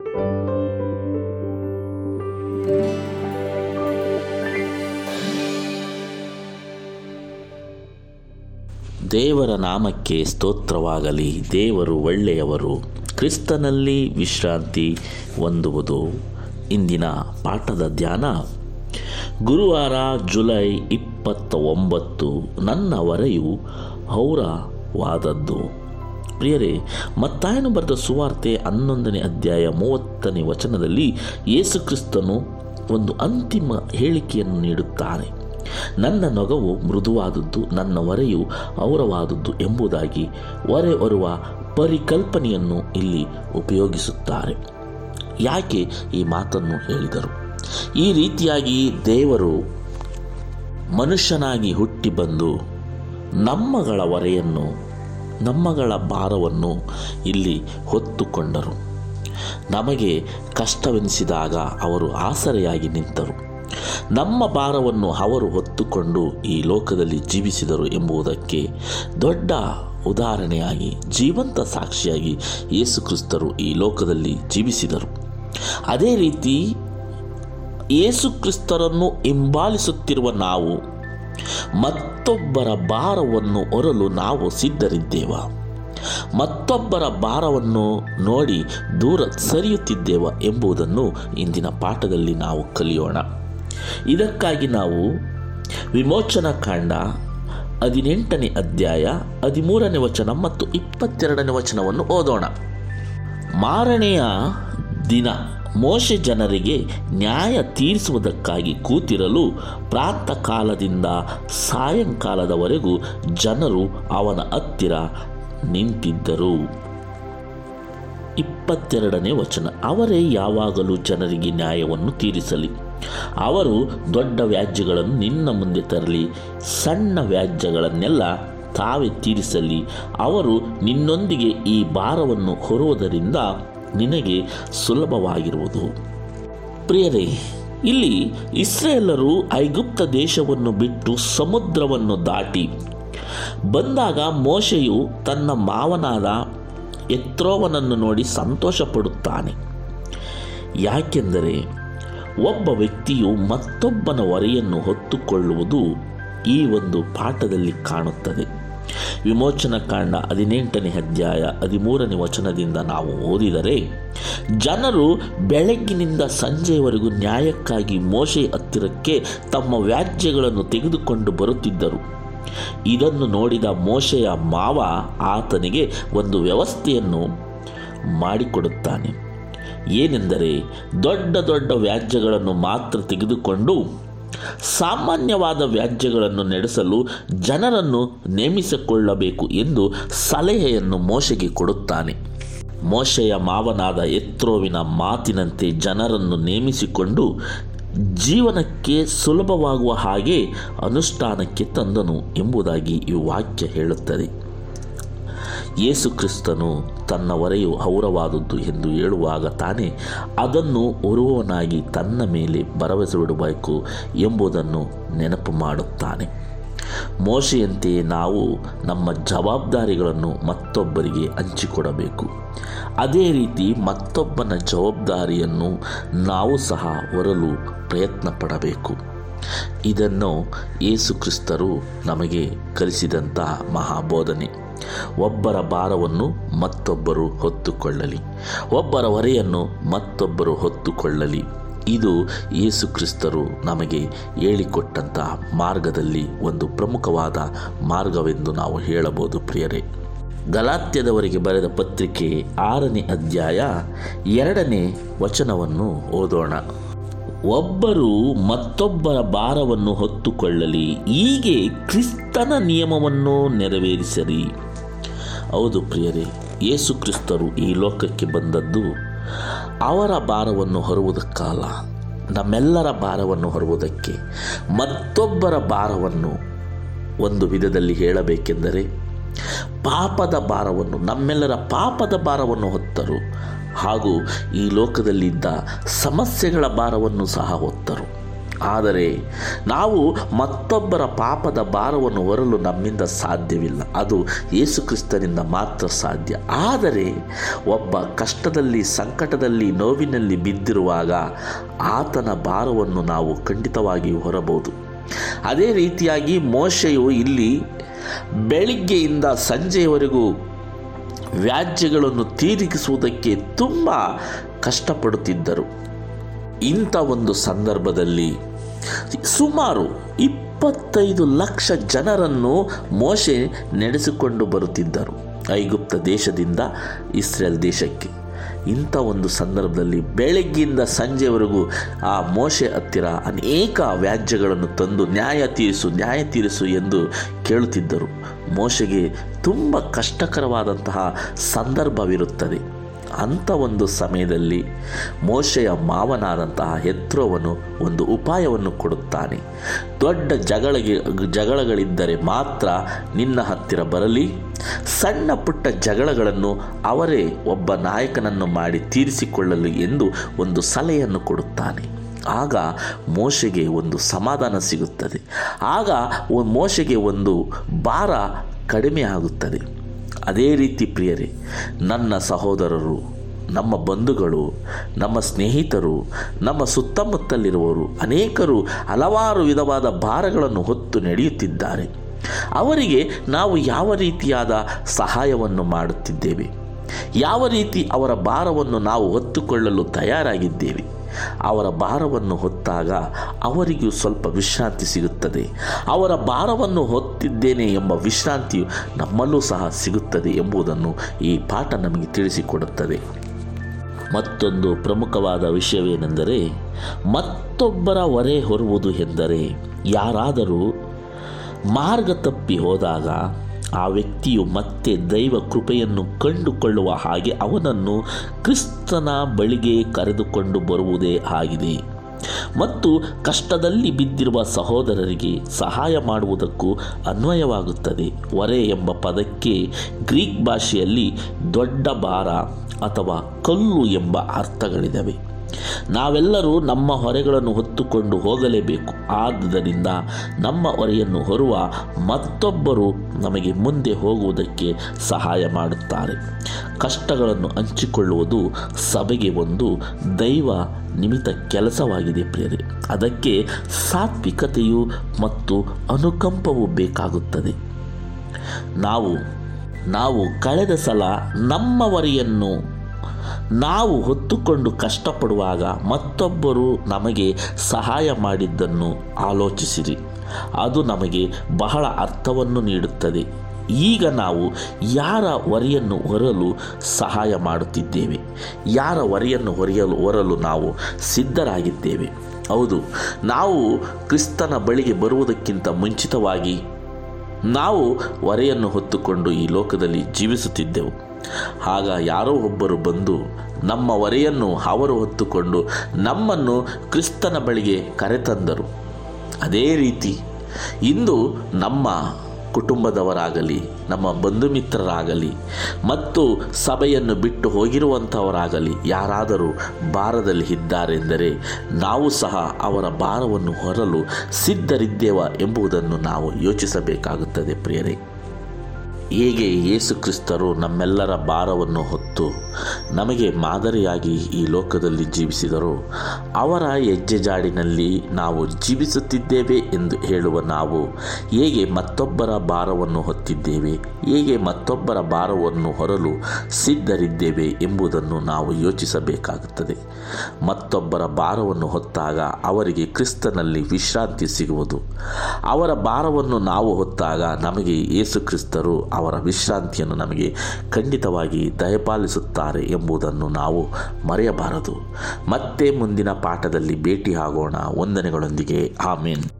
ದೇವರ ನಾಮಕ್ಕೆ ಸ್ತೋತ್ರವಾಗಲಿ. ದೇವರು ಒಳ್ಳೆಯವರು. ಕ್ರಿಸ್ತನಲ್ಲಿ ವಿಶ್ರಾಂತಿ ಹೊಂದುವುದು. ಇಂದಿನ ಪಾಠದ ಧ್ಯಾನ. ಗುರುವಾರ ಜುಲೈ ಇಪ್ಪತ್ತ ಒಂಬತ್ತು ನನ್ನ ಹೊರೆಯು ಹೌರವಾದದ್ದು. ಪ್ರಿಯರೇ, ಮತ್ತಾಯನು ಬರೆದ ಸುವಾರ್ತೆ ಹನ್ನೊಂದನೇ ಅಧ್ಯಾಯ ಮೂವತ್ತನೇ ವಚನದಲ್ಲಿ ಯೇಸು ಕ್ರಿಸ್ತನು ಒಂದು ಅಂತಿಮ ಹೇಳಿಕೆಯನ್ನು ನೀಡುತ್ತಾನೆ. ನನ್ನ ನೊಗವು ಮೃದುವಾದದ್ದು, ನನ್ನ ಹೊರೆಯು ಔರವಾದದ್ದು ಎಂಬುದಾಗಿ ಹೊರೆ ಹೊರುವ ಪರಿಕಲ್ಪನೆಯನ್ನು ಇಲ್ಲಿ ಉಪಯೋಗಿಸುತ್ತಾರೆ. ಯಾಕೆ ಈ ಮಾತನ್ನು ಹೇಳಿದರು? ಈ ರೀತಿಯಾಗಿ ದೇವರು ಮನುಷ್ಯನಾಗಿ ಹುಟ್ಟಿ ಬಂದು ನಮ್ಮಗಳ ಹೊರೆಯನ್ನು ನಮ್ಮಗಳ ಭಾರವನ್ನು ಇಲ್ಲಿ ಹೊತ್ತುಕೊಂಡರು. ನಮಗೆ ಕಷ್ಟವೆನಿಸಿದಾಗ ಅವರು ಆಸರೆಯಾಗಿ ನಿಂತರು. ನಮ್ಮ ಭಾರವನ್ನು ಅವರು ಹೊತ್ತುಕೊಂಡು ಈ ಲೋಕದಲ್ಲಿ ಜೀವಿಸಿದರು ಎಂಬುದಕ್ಕೆ ದೊಡ್ಡ ಉದಾಹರಣೆಯಾಗಿ, ಜೀವಂತ ಸಾಕ್ಷಿಯಾಗಿ ಯೇಸುಕ್ರಿಸ್ತರು ಈ ಲೋಕದಲ್ಲಿ ಜೀವಿಸಿದರು. ಅದೇ ರೀತಿ ಯೇಸುಕ್ರಿಸ್ತರನ್ನು ಹಿಂಬಾಲಿಸುತ್ತಿರುವ ನಾವು ಮತ್ತೊಬ್ಬರ ಭಾರವನ್ನು ಹೊರಲು ನಾವು ಸಿದ್ಧರಿದ್ದೇವ. ಮತ್ತೊಬ್ಬರ ಭಾರವನ್ನು ನೋಡಿ ದೂರ ಸರಿಯುತ್ತಿದ್ದೇವ ಎಂಬುದನ್ನು ಇಂದಿನ ಪಾಠದಲ್ಲಿ ನಾವು ಕಲಿಯೋಣ. ಇದಕ್ಕಾಗಿ ನಾವು ವಿಮೋಚನಾ ಕಾಂಡ ಹದಿನೆಂಟನೇ ಅಧ್ಯಾಯ ಹದಿಮೂರನೇ ವಚನ ಮತ್ತು ಇಪ್ಪತ್ತೆರಡನೇ ವಚನವನ್ನು ಓದೋಣ. ಮಾರನೆಯ ದಿನ ಮೋಶೆ ಜನರಿಗೆ ನ್ಯಾಯ ತೀರಿಸುವುದಕ್ಕಾಗಿ ಕೂತಿರಲು ಪ್ರಾತಃ ಕಾಲದಿಂದ ಸಾಯಂಕಾಲದವರೆಗೂ ಜನರು ಅವನ ಹತ್ತಿರ ನಿಂತಿದ್ದರು. ಇಪ್ಪತ್ತೆರಡನೇ ವಚನ, ಅವರೇ ಯಾವಾಗಲೂ ಜನರಿಗೆ ನ್ಯಾಯವನ್ನು ತೀರಿಸಲಿ. ಅವರು ದೊಡ್ಡ ವ್ಯಾಜ್ಯಗಳನ್ನು ನಿನ್ನ ಮುಂದೆ ತರಲಿ, ಸಣ್ಣ ವ್ಯಾಜ್ಯಗಳನ್ನೆಲ್ಲ ತಾವೇ ತೀರಿಸಲಿ. ಅವರು ನಿನ್ನೊಂದಿಗೆ ಈ ಭಾರವನ್ನು ಹೊರುವುದರಿಂದ ನಿನಗೆ ಸುಲಭವಾಗಿರುವುದು. ಪ್ರಿಯರೇ, ಇಲ್ಲಿ ಇಸ್ರೇಲರು ಐಗುಪ್ತ ದೇಶವನ್ನು ಬಿಟ್ಟು ಸಮುದ್ರವನ್ನು ದಾಟಿ. ಬಂದಾಗ ಮೋಶೆಯು ತನ್ನ ಮಾವನಾದ ಎತ್ರೋವನನ್ನು ನೋಡಿ ಸಂತೋಷಪಡುತ್ತಾನೆ. ಯಾಕೆಂದರೆ ಒಬ್ಬ ವ್ಯಕ್ತಿಯು ಮತ್ತೊಬ್ಬನ ಹೊರೆಯನ್ನು ಹೊತ್ತುಕೊಳ್ಳುವುದು ಈ ಒಂದು ಪಾಠದಲ್ಲಿ ಕಾಣುತ್ತದೆ. ವಿಮೋಚನ ಕಾಂಡ ಹದಿನೆಂಟನೇ ಅಧ್ಯಾಯ ಹದಿಮೂರನೇ ವಚನದಿಂದ ನಾವು ಓದಿದರೆ, ಜನರು ಬೆಳಗ್ಗಿನಿಂದ ಸಂಜೆಯವರೆಗೂ ನ್ಯಾಯಕ್ಕಾಗಿ ಮೋಶೆ ಹತ್ತಿರಕ್ಕೆ ತಮ್ಮ ವ್ಯಾಜ್ಯಗಳನ್ನು ತೆಗೆದುಕೊಂಡು ಬರುತ್ತಿದ್ದರು. ಇದನ್ನು ನೋಡಿದ ಮೋಶೆಯ ಮಾವ ಆತನಿಗೆ ಒಂದು ವ್ಯವಸ್ಥೆಯನ್ನು ಮಾಡಿಕೊಡುತ್ತಾನೆ. ಏನೆಂದರೆ, ದೊಡ್ಡ ದೊಡ್ಡ ವ್ಯಾಜ್ಯಗಳನ್ನು ಮಾತ್ರ ತೆಗೆದುಕೊಂಡು ಸಾಮಾನ್ಯವಾದ ವ್ಯಾಜ್ಯಗಳನ್ನು ನಡೆಸಲು ಜನರನ್ನು ನೇಮಿಸಿಕೊಳ್ಳಬೇಕು ಎಂದು ಸಲಹೆಯನ್ನು ಮೋಶೆಗೆ ಕೊಡುತ್ತಾನೆ. ಮೋಶೆಯ ಮಾವನಾದ ಎತ್ರೋವಿನ ಮಾತಿನಂತೆ ಜನರನ್ನು ನೇಮಿಸಿಕೊಂಡು ಜೀವನಕ್ಕೆ ಸುಲಭವಾಗುವ ಹಾಗೆ ಅನುಷ್ಠಾನಕ್ಕೆ ತಂದನು ಎಂಬುದಾಗಿ ಈ ವಾಕ್ಯ ಹೇಳುತ್ತದೆ. ಯೇಸು ಕ್ರಿಸ್ತನು ತನ್ನ ಹೊರೆಯು ಹೌರವಾದದ್ದು ಎಂದು ಹೇಳುವಾಗ ತಾನೇ ಅದನ್ನು ಹೊರುವವನಾಗಿ ತನ್ನ ಮೇಲೆ ಭರವಸೆ ಬಿಡಬೇಕು ಎಂಬುದನ್ನು ನೆನಪು ಮಾಡುತ್ತಾನೆ. ಮೋಶೆಯಂತೆಯೇ ನಾವು ನಮ್ಮ ಜವಾಬ್ದಾರಿಗಳನ್ನು ಮತ್ತೊಬ್ಬರಿಗೆ ಹಂಚಿಕೊಡಬೇಕು. ಅದೇ ರೀತಿ ಮತ್ತೊಬ್ಬನ ಜವಾಬ್ದಾರಿಯನ್ನು ನಾವು ಸಹ ಹೊರಲು ಪ್ರಯತ್ನ ಪಡಬೇಕು ಇದನ್ನು ಯೇಸುಕ್ರಿಸ್ತರು ನಮಗೆ ಕಲಿಸಿದಂಥ ಮಹಾಬೋಧನೆ. ಒಬ್ಬರ ಭಾರವನ್ನು ಮತ್ತೊಬ್ಬರು ಹೊತ್ತುಕೊಳ್ಳಲಿ. ಒಬ್ಬರ ಹೊರೆಯನ್ನು ಮತ್ತೊಬ್ಬರು ಹೊತ್ತುಕೊಳ್ಳಲಿ. ಇದು ಯೇಸುಕ್ರಿಸ್ತರು ನಮಗೆ ಹೇಳಿಕೊಟ್ಟಂತಹ ಮಾರ್ಗದಲ್ಲಿ ಒಂದು ಪ್ರಮುಖವಾದ ಮಾರ್ಗವೆಂದು ನಾವು ಹೇಳಬಹುದು ಪ್ರಿಯರೇ. ಗಲಾತ್ಯದವರಿಗೆ ಬರೆದ ಪತ್ರಿಕೆ ಆರನೇ ಅಧ್ಯಾಯ ಎರಡನೇ ವಚನವನ್ನು ಓದೋಣ. ಒಬ್ಬರು ಮತ್ತೊಬ್ಬರ ಭಾರವನ್ನು ಹೊತ್ತುಕೊಳ್ಳಲಿ. ಹೀಗೆ ಕ್ರಿಸ್ತನ ನಿಯಮವನ್ನು ನೆರವೇರಿಸಲಿ. ಹೌದು ಪ್ರಿಯರೇ, ಯೇಸು ಕ್ರಿಸ್ತರು ಈ ಲೋಕಕ್ಕೆ ಬಂದದ್ದು ಅವರ ಭಾರವನ್ನು ಹೊರುವುದಕ್ಕಲ್ಲ ನಮ್ಮೆಲ್ಲರ ಭಾರವನ್ನು ಹೊರುವುದಕ್ಕೆ. ಮತ್ತೊಬ್ಬರ ಭಾರವನ್ನು ಒಂದು ವಿಧದಲ್ಲಿ ಹೇಳಬೇಕೆಂದರೆ, ಪಾಪದ ಭಾರವನ್ನು, ನಮ್ಮೆಲ್ಲರ ಪಾಪದ ಭಾರವನ್ನು ಹೊತ್ತರು. ಹಾಗೂ ಈ ಲೋಕದಲ್ಲಿದ್ದ ಸಮಸ್ಯೆಗಳ ಭಾರವನ್ನು ಸಹ ಹೊತ್ತರು. ಆದರೆ ನಾವು ಮತ್ತೊಬ್ಬರ ಪಾಪದ ಭಾರವನ್ನು ಹೊರಲು ನಮ್ಮಿಂದ ಸಾಧ್ಯವಿಲ್ಲ. ಅದು ಯೇಸುಕ್ರಿಸ್ತನಿಂದ ಮಾತ್ರ ಸಾಧ್ಯ. ಆದರೆ ಒಬ್ಬ ಕಷ್ಟದಲ್ಲಿ, ಸಂಕಟದಲ್ಲಿ, ನೋವಿನಲ್ಲಿ ಬಿದ್ದಿರುವಾಗ ಆತನ ಭಾರವನ್ನು ನಾವು ಖಂಡಿತವಾಗಿ ಹೊರಬಹುದು. ಅದೇ ರೀತಿಯಾಗಿ ಮೋಶೆಯು ಇಲ್ಲಿ ಬೆಳಿಗ್ಗೆಯಿಂದ ಸಂಜೆಯವರೆಗೂ ವ್ಯಾಜ್ಯಗಳನ್ನು ತೀರಿಸುವುದಕ್ಕೆ ತುಂಬ ಕಷ್ಟಪಡುತ್ತಿದ್ದರು. ಇಂಥ ಒಂದು ಸಂದರ್ಭದಲ್ಲಿ ಸುಮಾರು ಇಪ್ಪತ್ತೈದು ಲಕ್ಷ ಜನರನ್ನು ಮೋಶೆ ನಡೆಸಿಕೊಂಡು ಬರುತ್ತಿದ್ದರು ಐಗುಪ್ತ ದೇಶದಿಂದ ಇಸ್ರೇಲ್ ದೇಶಕ್ಕೆ. ಇಂಥ ಒಂದು ಸಂದರ್ಭದಲ್ಲಿ ಬೆಳಗ್ಗಿಂದ ಸಂಜೆವರೆಗೂ ಆ ಮೋಶೆ ಹತ್ತಿರ ಅನೇಕ ವ್ಯಾಜ್ಯಗಳನ್ನು ತಂದು ನ್ಯಾಯ ತೀರಿಸು ನ್ಯಾಯ ತೀರಿಸು ಎಂದು ಕೇಳುತ್ತಿದ್ದರು. ಮೋಶೆಗೆ ತುಂಬ ಕಷ್ಟಕರವಾದಂತಹ ಸಂದರ್ಭವಿರುತ್ತದೆ. ಅಂಥ ಒಂದು ಸಮಯದಲ್ಲಿ ಮೋಶೆಯ ಮಾವನಾದಂತಹ ಹೆತ್ರೋವನು ಒಂದು ಉಪಾಯವನ್ನು ಕೊಡುತ್ತಾನೆ. ದೊಡ್ಡ ಜಗಳಿಗೆ, ಜಗಳಗಳಿದ್ದರೆ ಮಾತ್ರ ನಿನ್ನ ಹತ್ತಿರ ಬರಲಿ. ಸಣ್ಣ ಪುಟ್ಟ ಜಗಳಗಳನ್ನು ಅವರೇ ಒಬ್ಬ ನಾಯಕನನ್ನು ಮಾಡಿ ತೀರಿಸಿಕೊಳ್ಳಲು ಎಂದು ಒಂದು ಸಲಹೆಯನ್ನು ಕೊಡುತ್ತಾನೆ. ಆಗ ಮೋಶೆಗೆ ಒಂದು ಸಮಾಧಾನ ಸಿಗುತ್ತದೆ. ಆಗ ಮೋಶೆಗೆ ಒಂದು ಭಾರ ಕಡಿಮೆ ಆಗುತ್ತದೆ ಅದೇ ರೀತಿ ಪ್ರಿಯರೇ, ನನ್ನ ಸಹೋದರರು, ನಮ್ಮ ಬಂಧುಗಳು, ನಮ್ಮ ಸ್ನೇಹಿತರು, ನಮ್ಮ ಸುತ್ತಮುತ್ತಲಿರುವವರು ಅನೇಕರು ಹಲವಾರು ವಿಧವಾದ ಭಾರಗಳನ್ನು ಹೊತ್ತು ನಡೆಯುತ್ತಿದ್ದಾರೆ. ಅವರಿಗೆ ನಾವು ಯಾವ ರೀತಿಯಾದ ಸಹಾಯವನ್ನು ಮಾಡುತ್ತಿದ್ದೇವೆ? ಯಾವ ರೀತಿ ಅವರ ಭಾರವನ್ನು ನಾವು ಹೊತ್ತುಕೊಳ್ಳಲು ತಯಾರಾಗಿದ್ದೇವೆ? ಅವರ ಭಾರವನ್ನು ಹೊತ್ತಾಗ ಅವರಿಗೂ ಸ್ವಲ್ಪ ವಿಶ್ರಾಂತಿ ಸಿಗುತ್ತದೆ. ಅವರ ಭಾರವನ್ನು ಹೊತ್ತಿದ್ದೇನೆ ಎಂಬ ವಿಶ್ರಾಂತಿಯು ನಮ್ಮಲ್ಲೂ ಸಹ ಸಿಗುತ್ತದೆ ಎಂಬುದನ್ನು ಈ ಪಾಠ ನಮಗೆ ತಿಳಿಸಿಕೊಡುತ್ತದೆ. ಮತ್ತೊಂದು ಪ್ರಮುಖವಾದ ವಿಷಯವೇನೆಂದರೆ, ಮತ್ತೊಬ್ಬರ ಹೊರೆ ಹೊರುವುದು ಎಂದರೆ, ಯಾರಾದರೂ ಮಾರ್ಗ ತಪ್ಪಿ ಹೋದಾಗ ಆ ವ್ಯಕ್ತಿಯು ಮತ್ತೆ ದೈವ ಕೃಪೆಯನ್ನು ಕಂಡುಕೊಳ್ಳುವ ಹಾಗೆ ಅವನನ್ನು ಕ್ರಿಸ್ತನ ಬಳಿಗೆ ಕರೆದುಕೊಂಡು ಬರುವುದೇ ಆಗಿದೆ. ಮತ್ತು ಕಷ್ಟದಲ್ಲಿ ಬಿದ್ದಿರುವ ಸಹೋದರರಿಗೆ ಸಹಾಯ ಮಾಡುವುದಕ್ಕೂ ಅನ್ವಯವಾಗುತ್ತದೆ. ಹೊರೆ ಎಂಬ ಪದಕ್ಕೆ ಗ್ರೀಕ್ ಭಾಷೆಯಲ್ಲಿ ದೊಡ್ಡ ಭಾರ ಅಥವಾ ಕಲ್ಲು ಎಂಬ ಅರ್ಥಗಳಿದ್ದಾವೆ ನಾವೆಲ್ಲರೂ ನಮ್ಮ ಹೊರೆಗಳನ್ನು ಹೊತ್ತುಕೊಂಡು ಹೋಗಲೇಬೇಕು. ಆದ್ದರಿಂದ ನಮ್ಮ ಹೊರೆಯನ್ನು ಹೊರುವ ಮತ್ತೊಬ್ಬರು ನಮಗೆ ಮುಂದೆ ಹೋಗುವುದಕ್ಕೆ ಸಹಾಯ ಮಾಡುತ್ತಾರೆ. ಕಷ್ಟಗಳನ್ನು ಹಂಚಿಕೊಳ್ಳುವುದು ಸಭೆಗೆ ಒಂದು ದೈವ ನಿಮಿತ್ತ ಕೆಲಸವಾಗಿದೆ ಪ್ರಿಯರೇ. ಅದಕ್ಕೆ ಸಾತ್ವಿಕತೆಯು ಮತ್ತು ಅನುಕಂಪವು ಬೇಕಾಗುತ್ತದೆ. ನಾವು ನಾವು ಕಳೆದ ಸಲ ನಮ್ಮ ಹೊರೆಯನ್ನು ನಾವು ಹೊತ್ತುಕೊಂಡು ಕಷ್ಟಪಡುವಾಗ ಮತ್ತೊಬ್ಬರು ನಮಗೆ ಸಹಾಯ ಮಾಡಿದ್ದನ್ನು ಆಲೋಚಿಸಿರಿ. ಅದು ನಮಗೆ ಬಹಳ ಅರ್ಥವನ್ನು ನೀಡುತ್ತದೆ. ಈಗ ನಾವು ಯಾರ ಹೊರೆಯನ್ನು ಹೊರಲು ಸಹಾಯ ಮಾಡುತ್ತಿದ್ದೇವೆ? ಯಾರ ಹೊರೆಯನ್ನು ಹೊರೆಯಲು ಹೊರಲು ನಾವು ಸಿದ್ಧರಾಗಿದ್ದೇವೆ? ಹೌದು, ನಾವು ಕ್ರಿಸ್ತನ ಬಳಿಗೆ ಬರುವುದಕ್ಕಿಂತ ಮುಂಚಿತವಾಗಿ ನಾವು ಹೊರೆಯನ್ನು ಹೊತ್ತುಕೊಂಡು ಈ ಲೋಕದಲ್ಲಿ ಜೀವಿಸುತ್ತಿದ್ದೆವು. ಆಗ ಯಾರೋ ಒಬ್ಬರು ಬಂದು ನಮ್ಮ ಒರೆಯನ್ನು ಅವರು ಹೊತ್ತುಕೊಂಡು ನಮ್ಮನ್ನು ಕ್ರಿಸ್ತನ ಬಳಿಗೆ ಕರೆತಂದರು. ಅದೇ ರೀತಿ ಇಂದು ನಮ್ಮ ಕುಟುಂಬದವರಾಗಲಿ, ನಮ್ಮ ಬಂಧು ಮಿತ್ರರಾಗಲಿ ಮತ್ತು ಸಭೆಯನ್ನು ಬಿಟ್ಟು ಹೋಗಿರುವಂಥವರಾಗಲಿ ಯಾರಾದರೂ ಭಾರದಲ್ಲಿ ಇದ್ದಾರೆಂದರೆ ನಾವು ಸಹ ಅವರ ಭಾರವನ್ನು ಹೊರಲು ಸಿದ್ಧರಿದ್ದೇವ ಎಂಬುದನ್ನು ನಾವು ಯೋಚಿಸಬೇಕಾಗುತ್ತದೆ ಪ್ರಿಯರೇ. ಹೇಗೆ ಯೇಸುಕ್ರಿಸ್ತರು ನಮ್ಮೆಲ್ಲರ ಭಾರವನ್ನು ಹೊತ್ತು ನಮಗೆ ಮಾದರಿಯಾಗಿ ಈ ಲೋಕದಲ್ಲಿ ಜೀವಿಸಿದರು. ಅವರ ಹೆಜ್ಜೆಜಾಡಿನಲ್ಲಿ ನಾವು ಜೀವಿಸುತ್ತಿದ್ದೇವೆ ಎಂದು ಹೇಳುವ ನಾವು ಹೇಗೆ ಮತ್ತೊಬ್ಬರ ಭಾರವನ್ನು ಹೊತ್ತಿದ್ದೇವೆ, ಹೇಗೆ ಮತ್ತೊಬ್ಬರ ಭಾರವನ್ನು ಹೊರಲು ಸಿದ್ಧರಿದ್ದೇವೆ ಎಂಬುದನ್ನು ನಾವು ಯೋಚಿಸಬೇಕಾಗುತ್ತದೆ. ಮತ್ತೊಬ್ಬರ ಭಾರವನ್ನು ಹೊತ್ತಾಗ ಅವರಿಗೆ ಕ್ರಿಸ್ತನಲ್ಲಿ ವಿಶ್ರಾಂತಿ ಸಿಗುವುದು. ಅವರ ಭಾರವನ್ನು ನಾವು ಹೊತ್ತಾಗ ನಮಗೆ ಯೇಸು ಕ್ರಿಸ್ತರು ಅವರ ವಿಶ್ರಾಂತಿಯನ್ನು ನಮಗೆ ಖಂಡಿತವಾಗಿ ದಯಪಾಲಿಸುತ್ತಾರೆ ಎಂಬುದನ್ನು ನಾವು ಮರೆಯಬಾರದು. ಮತ್ತೆ ಮುಂದಿನ ಪಾಠದಲ್ಲಿ ಭೇಟಿ ಆಗೋಣ. ವಂದನೆಗಳೊಂದಿಗೆ. ಆಮೇನ್.